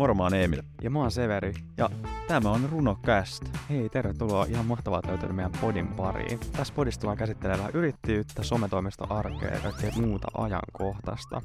Moro, mä oon Emil. Ja mä oon Severi. Ja tämä on Runocast. Hei, tervetuloa. Ihan mahtavaa, että löytynyt meidän podin pariin. Tässä podissa tullaan käsittelemään yrittäjyyttä, sometoimistoarkea ja kaikkea muuta ajankohtaista.